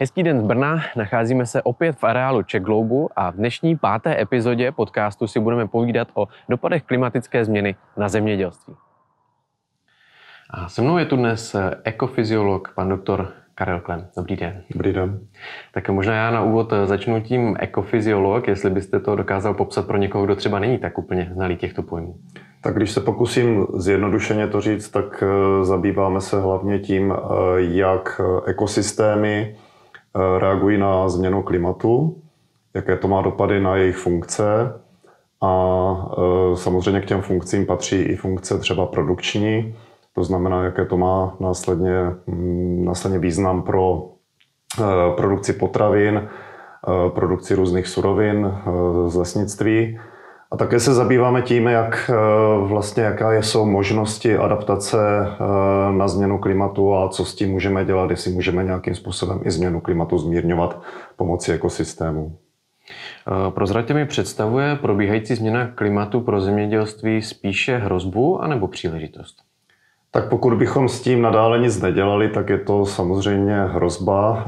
Hezký den z Brna, nacházíme se opět v areálu Czech Globu a v dnešní páté epizodě podcastu si budeme povídat o dopadech klimatické změny na zemědělství. A se mnou je tu dnes ekofyziolog, pan doktor Karel Klem. Dobrý den. Dobrý den. Tak možná já na úvod začnu tím ekofyziolog, jestli byste to dokázal popsat pro někoho, kdo třeba není tak úplně znalý těchto pojmů. Tak když se pokusím zjednodušeně to říct, tak eh, zabýváme se hlavně tím, eh, jak ekosystémy eh, reagují na změnu klimatu, jaké to má dopady na jejich funkce a samozřejmě k těm funkcím patří i funkce třeba produkční, to znamená, jaké to má následně, mm, následně význam pro produkci potravin, produkci různých surovin z lesnictví a také se zabýváme tím, jak eh, vlastně, jaká jsou možnosti adaptace eh, na změnu klimatu a co s tím můžeme dělat, jestli můžeme nějakým způsobem i změnu klimatu zmírňovat pomocí ekosystému. Eh, prozraďte mi, představuje probíhající změna klimatu pro zemědělství spíše hrozbu anebo příležitost? Tak pokud bychom s tím nadále nic nedělali, tak je to samozřejmě hrozba.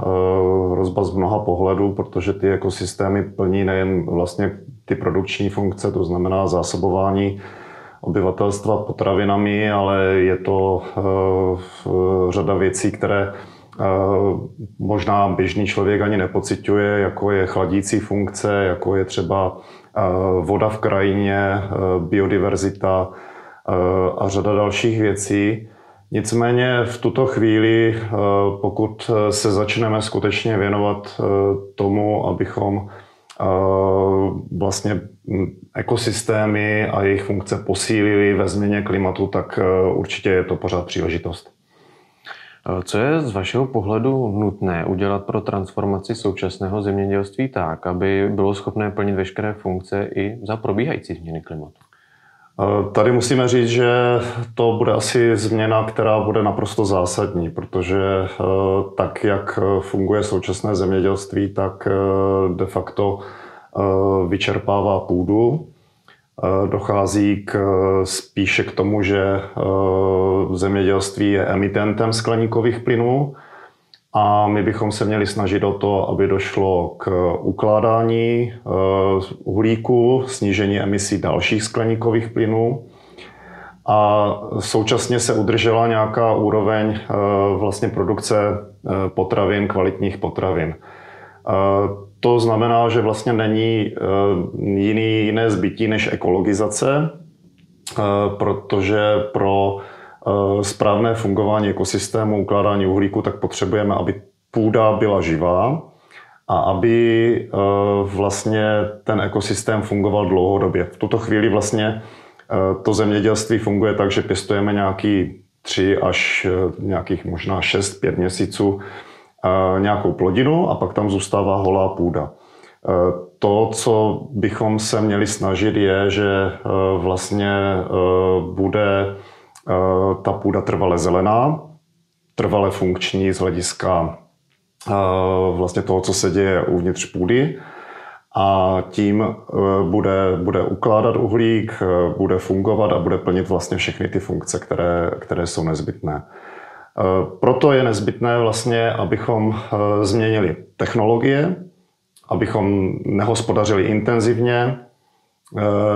Hrozba z mnoha pohledů, protože ty ekosystémy plní nejen vlastně ty produkční funkce, to znamená zásobování obyvatelstva potravinami, ale je to uh, řada věcí, které uh, možná běžný člověk ani nepociťuje, jako je chladící funkce, jako je třeba voda v krajině, biodiverzita a řada dalších věcí. Nicméně v tuto chvíli, pokud se začneme skutečně věnovat tomu, abychom vlastně ekosystémy a jejich funkce posílily ve změně klimatu, tak e, určitě je to pořád příležitost. E, co je z vašeho pohledu nutné udělat pro transformaci současného zemědělství tak, aby bylo schopné plnit veškeré funkce i za probíhající změny klimatu? Eh, tady musíme říct, že to bude asi změna, která bude naprosto zásadní, protože eh, tak, jak funguje současné zemědělství, tak eh, de facto vyčerpává půdu. Dochází k, spíše k tomu, že zemědělství je emitentem skleníkových plynů a my bychom se měli snažit o to, aby došlo k ukládání eh, uhlíku, snížení emisí dalších skleníkových plynů a současně se udržela nějaká úroveň eh, vlastně produkce eh, potravin, kvalitních potravin. To znamená, že vlastně není jiný, jiné zbytí než ekologizace, protože pro Eh, správné fungování ekosystému, ukládání uhlíku, tak potřebujeme, aby půda byla živá a aby eh, vlastně ten ekosystém fungoval dlouhodobě. V tuto chvíli vlastně eh, to zemědělství funguje tak, že pěstujeme nějaký tři až nějakých možná 6-5 měsíců nějakou plodinu a pak tam zůstává holá půda. To, co bychom se měli snažit, je, že vlastně bude Eh, ta půda trvale zelená, trvale funkční z hlediska eh, vlastně toho, co se děje uvnitř půdy a tím eh, bude, bude ukládat uhlík, bude fungovat a bude plnit vlastně všechny ty funkce, které, které jsou nezbytné. Proto je nezbytné vlastně, abychom změnili technologie, abychom nehospodařili intenzivně, Eh,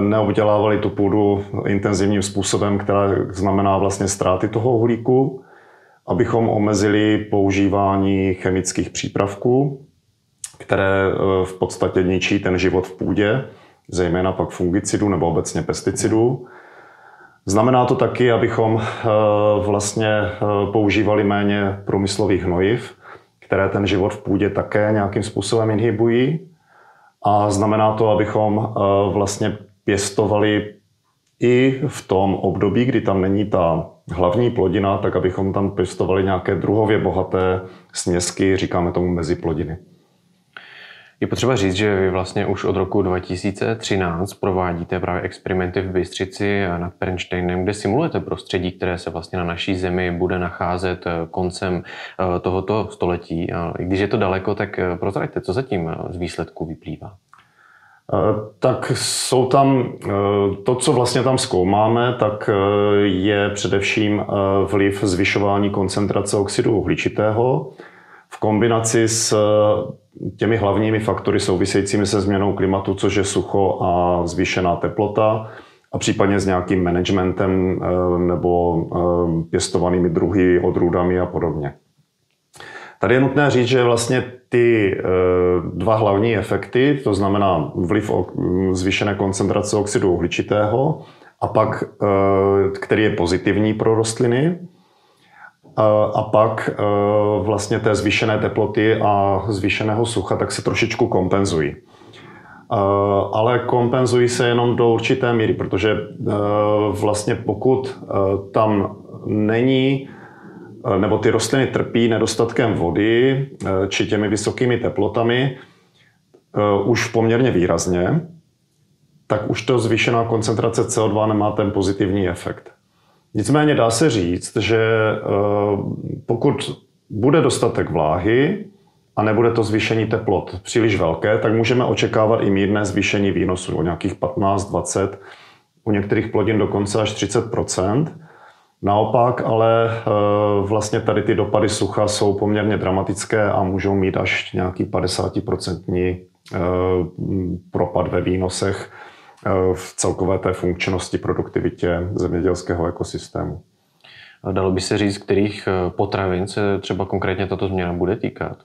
neobdělávali tu půdu intenzivním způsobem, která znamená vlastně ztráty toho uhlíku, abychom omezili používání chemických přípravků, které eh, v podstatě ničí ten život v půdě, zejména pak fungicidů nebo obecně pesticidů. Znamená to taky, abychom eh, vlastně používali méně průmyslových hnojiv, které ten život v půdě také nějakým způsobem inhibují. A znamená to, abychom eh, vlastně pěstovali i v tom období, kdy tam není ta hlavní plodina, tak abychom tam pěstovali nějaké druhově bohaté směsky, říkáme tomu meziplodiny. Je potřeba říct, že vy vlastně už od roku 2013 provádíte právě experimenty v Bystřici nad Pernsteinem, kde simulujete prostředí, které se vlastně na naší zemi bude nacházet eh, koncem eh, tohoto století. A i když je to daleko, tak eh, prozraďte, co zatím z výsledků vyplývá. Tak jsou tam, to, co vlastně tam zkoumáme, tak je především vliv zvyšování koncentrace oxidu uhličitého, v kombinaci s těmi hlavními faktory souvisejícími se změnou klimatu, což je sucho a zvýšená teplota, a případně s nějakým managementem nebo pěstovanými druhy, odrůdami a podobně. Tady je nutné říct, že vlastně ty eh, dva hlavní efekty, to znamená vliv zvýšené koncentrace oxidu uhličitého a pak, eh, který je pozitivní pro rostliny, a pak eh, vlastně té zvýšené teploty a zvýšeného sucha, tak se trošičku kompenzují. Ale kompenzují se jenom do určité míry, protože vlastně pokud tam není nebo ty rostliny trpí nedostatkem vody či těmi vysokými teplotami už poměrně výrazně, tak už to zvýšená koncentrace CO2 nemá ten pozitivní efekt. Nicméně dá se říct, že pokud bude dostatek vláhy a nebude to zvýšení teplot příliš velké, tak můžeme očekávat i mírné zvýšení výnosu o nějakých 15-20, u některých plodin dokonce až 30% Naopak, ale eh, vlastně tady ty dopady sucha jsou poměrně dramatické a můžou mít až nějaký 50% eh, propad ve výnosech. eh, v celkové té funkčnosti, produktivitě zemědělského ekosystému. Dalo by se říct, kterých potravin se třeba konkrétně tato změna bude týkat?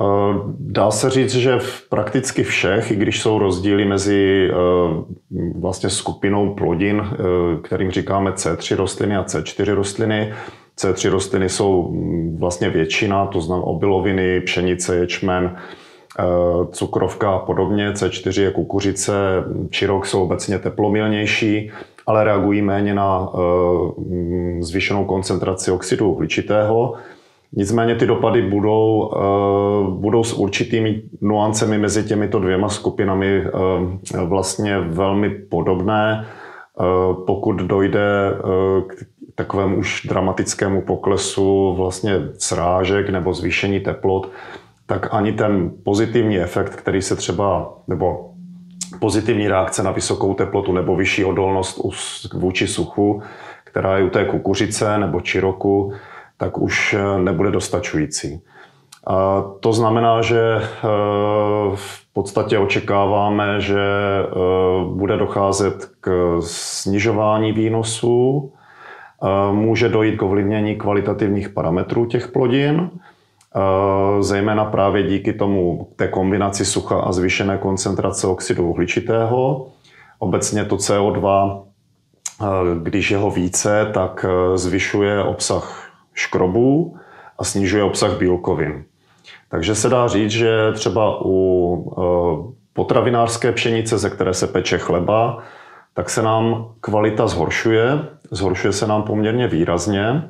Eh, dá se říct, že v prakticky všech, i když jsou rozdíly mezi eh, vlastně skupinou plodin, eh, kterým říkáme C3 rostliny a C4 rostliny, C3 rostliny jsou mm, vlastně většina, to znamená obiloviny, pšenice, ječmen, cukrovka a podobně. C4 je kukuřice, čirok jsou obecně teplomilnější, ale reagují méně na mm, zvýšenou koncentraci oxidu uhličitého. Nicméně ty dopady budou, eh, budou s určitými nuancemi mezi těmito dvěma skupinami eh, vlastně velmi podobné. Eh, pokud dojde k takovému už dramatickému poklesu vlastně srážek nebo zvýšení teplot, tak ani ten pozitivní efekt, který se třeba, nebo pozitivní reakce na vysokou teplotu nebo vyšší odolnost vůči suchu, která je u té kukuřice nebo čiroku, tak už eh, nebude dostačující. A to znamená, že eh, v podstatě očekáváme, že eh, bude docházet k snižování výnosů, může dojít k ovlivnění kvalitativních parametrů těch plodin, zejména právě díky tomu té kombinaci sucha a zvýšené koncentrace oxidu uhličitého. Obecně to CO2, když je ho více, tak zvyšuje obsah škrobů a snižuje obsah bílkovin. Takže se dá říct, že třeba u potravinářské pšenice, ze které se peče chleba, tak se nám kvalita zhoršuje. Zhoršuje se nám poměrně výrazně,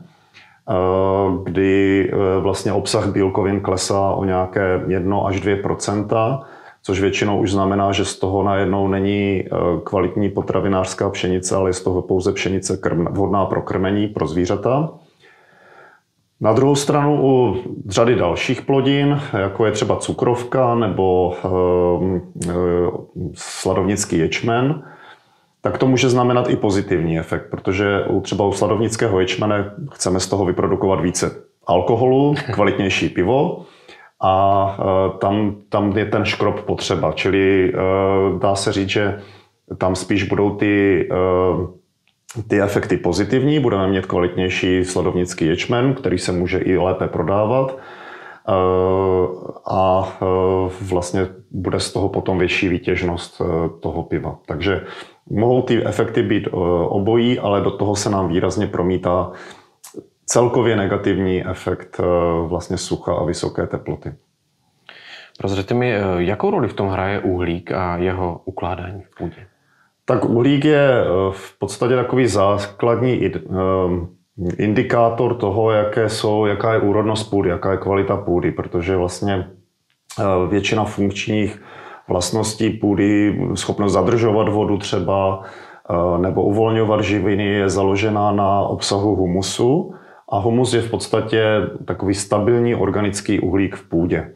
kdy e, vlastně obsah bílkovin klesá o nějaké 1 až 2% což většinou už znamená, že z toho najednou není kvalitní potravinářská pšenice, ale je z toho pouze pšenice vhodná pro krmení pro zvířata. Na druhou stranu u řady dalších plodin, jako je třeba cukrovka nebo ehm, e, sladovnický ječmen, tak to může znamenat i pozitivní efekt, protože u, třeba u sladovnického ječmene chceme z toho vyprodukovat více alkoholu, kvalitnější pivo a e, tam, tam je ten škrob potřeba. Čili e, dá se říct, že tam spíš budou ty ty efekty pozitivní, budeme mít kvalitnější sladovnický ječmen, který se může i lépe prodávat a vlastně bude z toho potom větší výtěžnost toho piva. Takže mohou ty efekty být obojí, ale do toho se nám výrazně promítá celkově negativní efekt vlastně sucha a vysoké teploty. Prozřete mi, jakou roli v tom hraje uhlík a jeho ukládání v půdě? Tak uhlík je eh, v podstatě takový základní eh, indikátor toho, jaké jsou, jaká je úrodnost půdy, jaká je kvalita půdy, protože vlastně eh, většina funkčních vlastností půdy, schopnost zadržovat vodu třeba, nebo uvolňovat živiny je založená na obsahu humusu. A humus je v podstatě takový stabilní organický uhlík v půdě.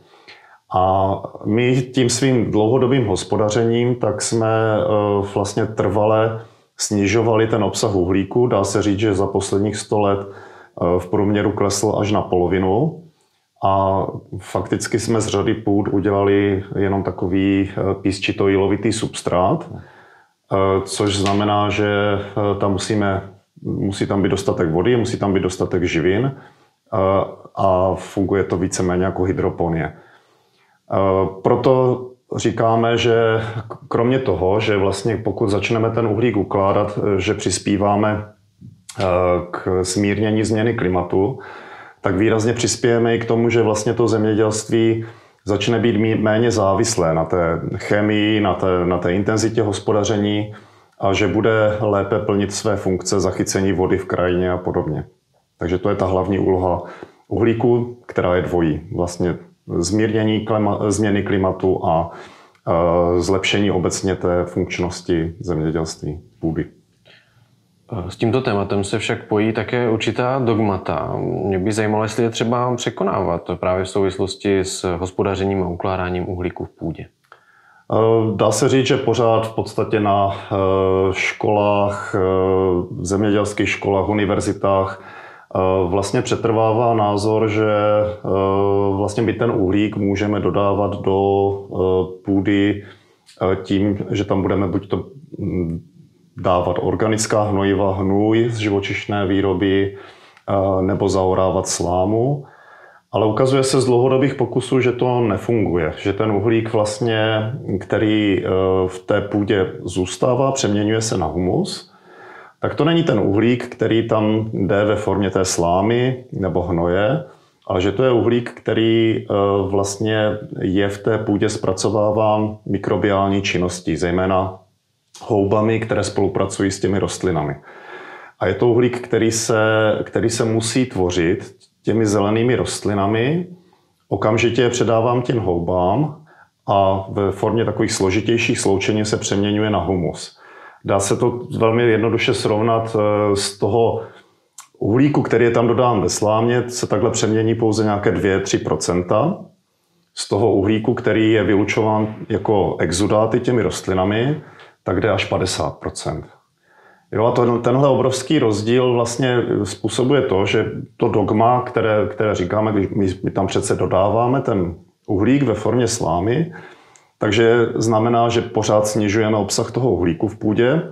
A my tím svým dlouhodobým hospodařením tak jsme eh, vlastně trvale snižovali ten obsah uhlíku. Dá se říct, že za posledních 100 let eh, v průměru klesl až na polovinu. A fakticky jsme z řady půd udělali jenom takový písčito jílovitý substrát, což znamená, že tam musíme, musí tam být dostatek vody, musí tam být dostatek živin a funguje to víceméně jako hydroponie. Proto říkáme, že kromě toho, že vlastně pokud začneme ten uhlík ukládat, že přispíváme k smírnění změny klimatu, tak výrazně přispějeme i k tomu, že vlastně to zemědělství začne být méně závislé na té chemii, na té, na té intenzitě hospodaření a že bude lépe plnit své funkce zachycení vody v krajině a podobně. Takže to je ta hlavní úloha uhlíku, která je dvojí. Vlastně zmírnění klima, změny klimatu a zlepšení obecně té funkčnosti zemědělství půdy. S tímto tématem se však pojí také určitá dogmata. Mě by zajímalo, jestli je třeba překonávat právě v souvislosti s hospodařením a ukládáním uhlíku v půdě. Dá se říct, že pořád v podstatě na školách, zemědělských školách, univerzitách vlastně přetrvává názor, že vlastně by ten uhlík můžeme dodávat do půdy tím, že tam budeme buď to dávat organická hnojiva, hnůj z živočišné výroby nebo zaorávat slámu. Ale ukazuje se z dlouhodobých pokusů, že to nefunguje, že ten uhlík vlastně, který v té půdě zůstává, přeměňuje se na humus tak to není ten uhlík, který tam jde ve formě té slámy nebo hnoje, ale že to je uhlík, který eh, vlastně je v té půdě zpracováván mikrobiální činností, zejména houbami, které spolupracují s těmi rostlinami. A je to uhlík, který se, který se musí tvořit těmi zelenými rostlinami. Okamžitě je předávám těm houbám a ve formě takových složitějších sloučení se přeměňuje na humus. Dá se to velmi jednoduše srovnat eh, z toho uhlíku, který je tam dodán ve slámě, se takhle přemění pouze nějaké 2-3% Z toho uhlíku, který je vylučován jako exudáty těmi rostlinami, tak jde až 50% Jo, a to, tenhle obrovský rozdíl vlastně způsobuje to, že to dogma, které, které říkáme, když my, my tam přece dodáváme ten uhlík ve formě slámy, takže znamená, že pořád snižujeme obsah toho uhlíku v půdě.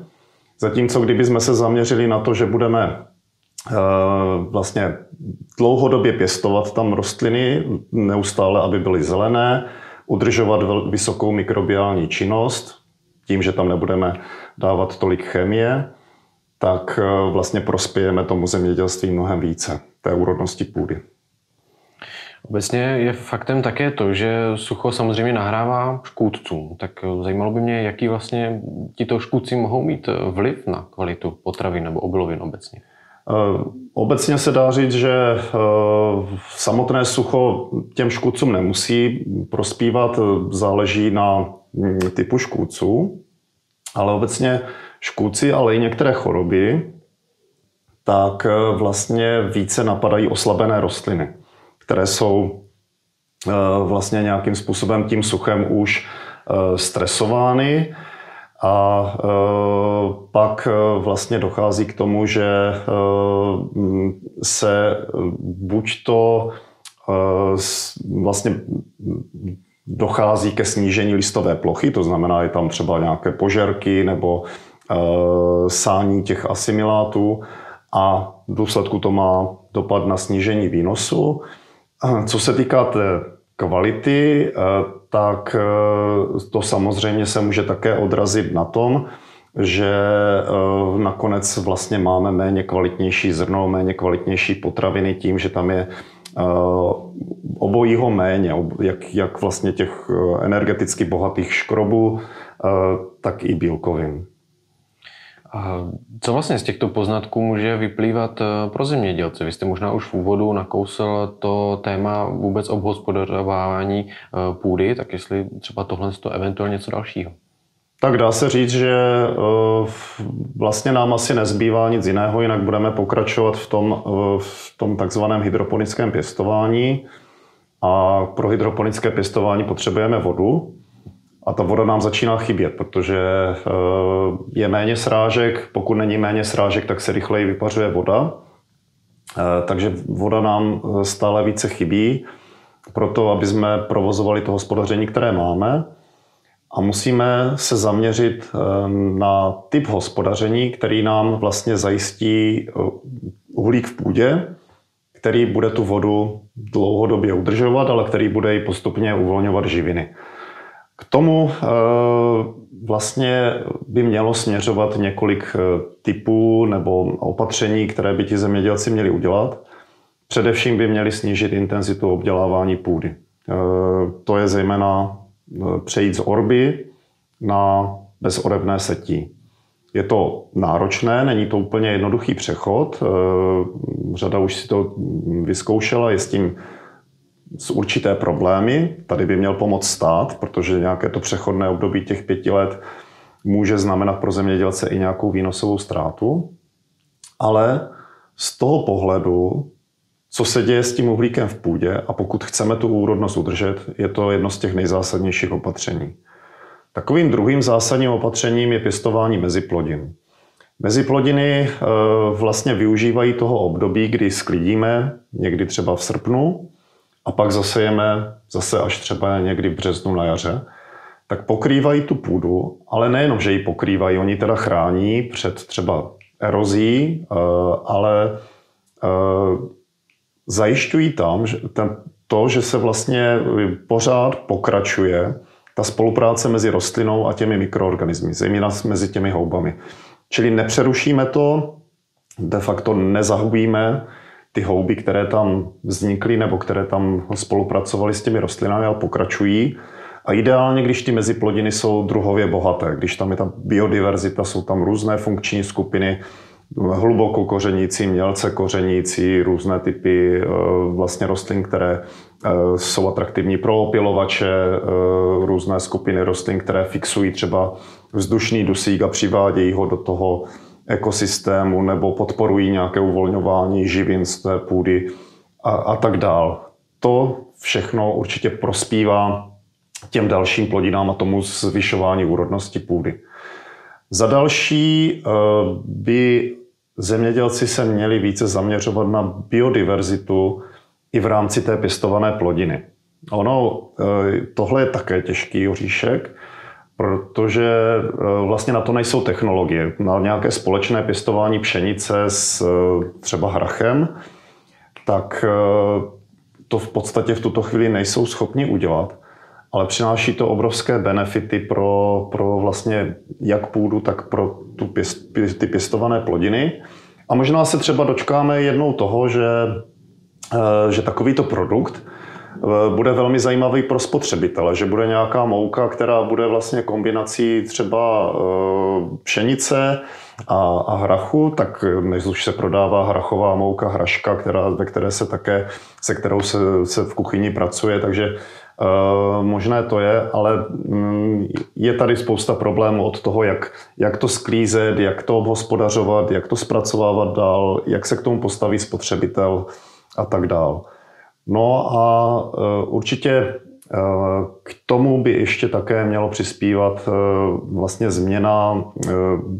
Zatímco kdybychom se zaměřili na to, že budeme eh, vlastně dlouhodobě pěstovat tam rostliny, neustále, aby byly zelené, udržovat vysokou mikrobiální činnost, tím, že tam nebudeme dávat tolik chemie, tak eh, vlastně prospějeme tomu zemědělství mnohem více, té úrodnosti půdy. Obecně je faktem také to, že sucho samozřejmě nahrává škůdcům. Tak zajímalo by mě, jaký vlastně tito škůdci mohou mít vliv na kvalitu potravy nebo obilovin obecně. Eh, obecně se dá říct, že eh, samotné sucho těm škůdcům nemusí prospívat, záleží na mm, typu škůdců, ale obecně škůdci, ale i některé choroby, tak eh, vlastně více napadají oslabené rostliny které jsou vlastně nějakým způsobem tím suchem už stresovány a eh, pak vlastně dochází k tomu, že se buď to vlastně dochází ke snížení listové plochy, to znamená, je tam třeba nějaké požerky nebo sání těch asimilátů a v důsledku to má dopad na snížení výnosu. Co se týká té kvality, eh, tak eh, to samozřejmě se může také odrazit na tom, že eh, nakonec vlastně máme méně kvalitnější zrno, méně kvalitnější potraviny tím, že tam je obojího méně, jak, jak vlastně těch energeticky bohatých škrobů, tak i bílkovin. Co vlastně z těchto poznatků může vyplývat eh, pro zemědělce? Vy jste možná už v úvodu nakousl to téma vůbec obhospodarování eh, půdy, tak jestli třeba tohle to eventuálně něco dalšího. Tak dá se říct, že eh, vlastně nám asi nezbývá nic jiného, jinak budeme pokračovat v tom, v tom takzvaném hydroponickém pěstování. A pro hydroponické pěstování potřebujeme vodu, a ta voda nám začíná chybět, protože eh, je méně srážek. Pokud není méně srážek, tak se rychleji vypařuje voda. Eh, takže voda nám eh, stále více chybí. pro to, aby jsme provozovali to hospodaření, které máme. A musíme se zaměřit na typ hospodaření, který nám vlastně zajistí uhlík v půdě, který bude tu vodu dlouhodobě udržovat, ale který bude i postupně uvolňovat živiny. K tomu eh, vlastně by mělo směřovat několik typů nebo opatření, které by ti zemědělci měli udělat. Především by měli snížit intenzitu obdělávání půdy. To je zejména přejít z orby na bezorebné setí. Je to náročné, není to úplně jednoduchý přechod. Eh, řada už si to vyzkoušela, je s tím s určité problémy. Tady by měl pomoct stát, protože nějaké to přechodné období těch pěti let může znamenat pro zemědělce i nějakou výnosovou ztrátu. Ale z toho pohledu co se děje s tím uhlíkem v půdě a pokud chceme tu úrodnost udržet, je to jedno z těch nejzásadnějších opatření. Takovým druhým zásadním opatřením je pěstování meziplodin. Meziplodiny eh, vlastně využívají toho období, kdy sklidíme, někdy třeba v srpnu, a pak zasejeme zase až třeba někdy v březnu na jaře, tak pokrývají tu půdu, ale nejenom, že ji pokrývají, oni teda chrání před třeba erozí, eh, ale eh, zajišťují tam že to, že se vlastně pořád pokračuje ta spolupráce mezi rostlinou a těmi mikroorganismy, zejména mezi těmi houbami. Čili nepřerušíme to, de facto nezahubíme ty houby, které tam vznikly nebo které tam spolupracovaly s těmi rostlinami, ale pokračují. A ideálně, když ty meziplodiny jsou druhově bohaté, když tam je ta biodiverzita, jsou tam různé funkční skupiny, hluboko kořenící, mělce kořenící, různé typy eh, vlastně rostlin, které eh, jsou atraktivní pro opilovače, eh, různé skupiny rostlin, které fixují třeba vzdušný dusík a přivádějí ho do toho ekosystému nebo podporují nějaké uvolňování živin z té půdy a, a tak dál. To všechno určitě prospívá těm dalším plodinám a tomu zvyšování úrodnosti půdy. Za další eh, by zemědělci se měli více zaměřovat na biodiverzitu i v rámci té pěstované plodiny. Ono, eh, tohle je také těžký oříšek, protože eh, vlastně na to nejsou technologie. Na nějaké společné pěstování pšenice s třeba hrachem, tak to v podstatě v tuto chvíli nejsou schopni udělat ale přináší to obrovské benefity pro, pro vlastně jak půdu, tak pro tu pěst, ty pěstované plodiny. A možná se třeba dočkáme jednou toho, že, že takovýto produkt bude velmi zajímavý pro spotřebitele, že bude nějaká mouka, která bude vlastně kombinací třeba eh, pšenice a, a hrachu, tak než už se prodává hrachová mouka, hraška, která, ve které se také, se kterou se, se v kuchyni pracuje, takže Eh, možné to je, ale mm, je tady spousta problémů od toho, jak, jak to sklízet, jak to obhospodařovat, jak to zpracovávat dál, jak se k tomu postaví spotřebitel a tak dál. No a eh, určitě eh, k tomu by ještě také mělo přispívat vlastně změna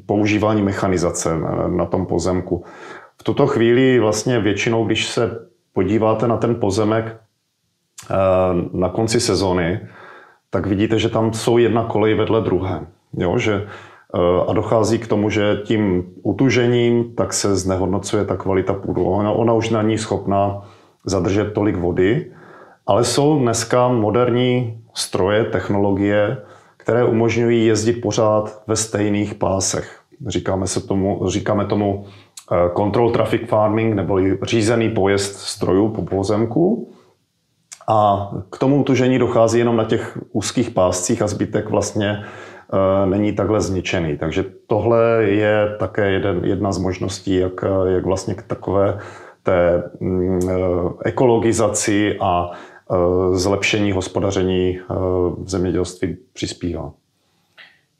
používání mechanizace na tom pozemku. V tuto chvíli vlastně většinou, když se podíváte na ten pozemek, na konci sezóny, tak vidíte, že tam jsou jedna kolej vedle druhé. Jo, že, a dochází k tomu, že tím utužením tak se znehodnocuje ta kvalita půdu. Ona, ona už není schopná zadržet tolik vody, ale jsou dneska moderní stroje, technologie, které umožňují jezdit pořád ve stejných pásech. Říkáme, se tomu, říkáme tomu eh, control traffic farming, nebo řízený pojezd strojů po pozemku. A k tomu utužení dochází jenom na těch úzkých páscích a zbytek vlastně e, není takhle zničený. Takže tohle je také jeden, jedna z možností, jak, jak vlastně k takové té mm, e, ekologizaci a e, zlepšení hospodaření v zemědělství přispívá.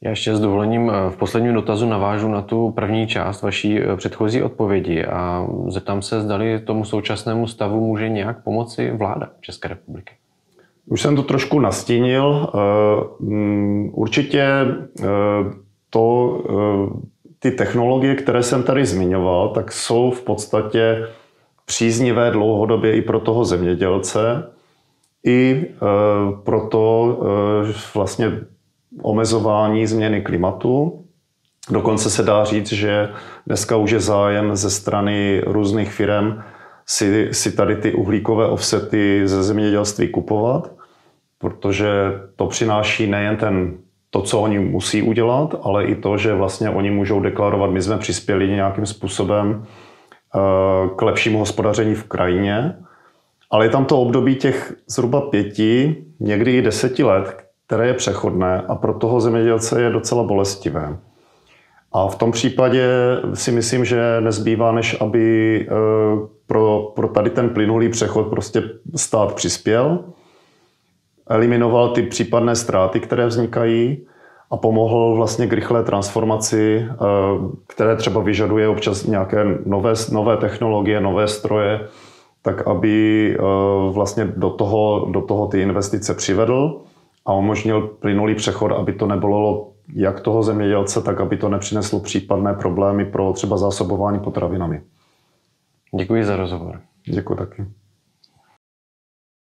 Já ještě s dovolením eh, v posledním dotazu navážu na tu první část vaší eh, předchozí odpovědi a zeptám se, zdali tomu současnému stavu může nějak pomoci vláda České republiky. Už jsem to trošku nastínil. Eh, mm, určitě to, ty technologie, které jsem tady zmiňoval, tak jsou v podstatě příznivé dlouhodobě i pro toho zemědělce, i proto vlastně omezování změny klimatu. Dokonce se dá říct, že dneska už je zájem ze strany různých firm si, si tady ty uhlíkové offsety ze zemědělství kupovat, protože to přináší nejen ten, to, co oni musí udělat, ale i to, že vlastně oni můžou deklarovat, my jsme přispěli nějakým způsobem k lepšímu hospodaření v krajině, ale je tam to období těch zhruba pěti, někdy i deseti let, které je přechodné a pro toho zemědělce je docela bolestivé. A v tom případě si myslím, že nezbývá, než aby eh, pro, pro tady ten plynulý přechod prostě stát přispěl, eliminoval ty případné ztráty, které vznikají a pomohl vlastně k rychlé transformaci, eh, které třeba vyžaduje občas nějaké nové, nové technologie, nové stroje, tak aby eh, vlastně do toho, do toho ty investice přivedl a umožnil plynulý přechod, aby to nebylo jak toho zemědělce, tak aby to nepřineslo případné problémy pro třeba zásobování potravinami. Děkuji za rozhovor. Děkuji taky.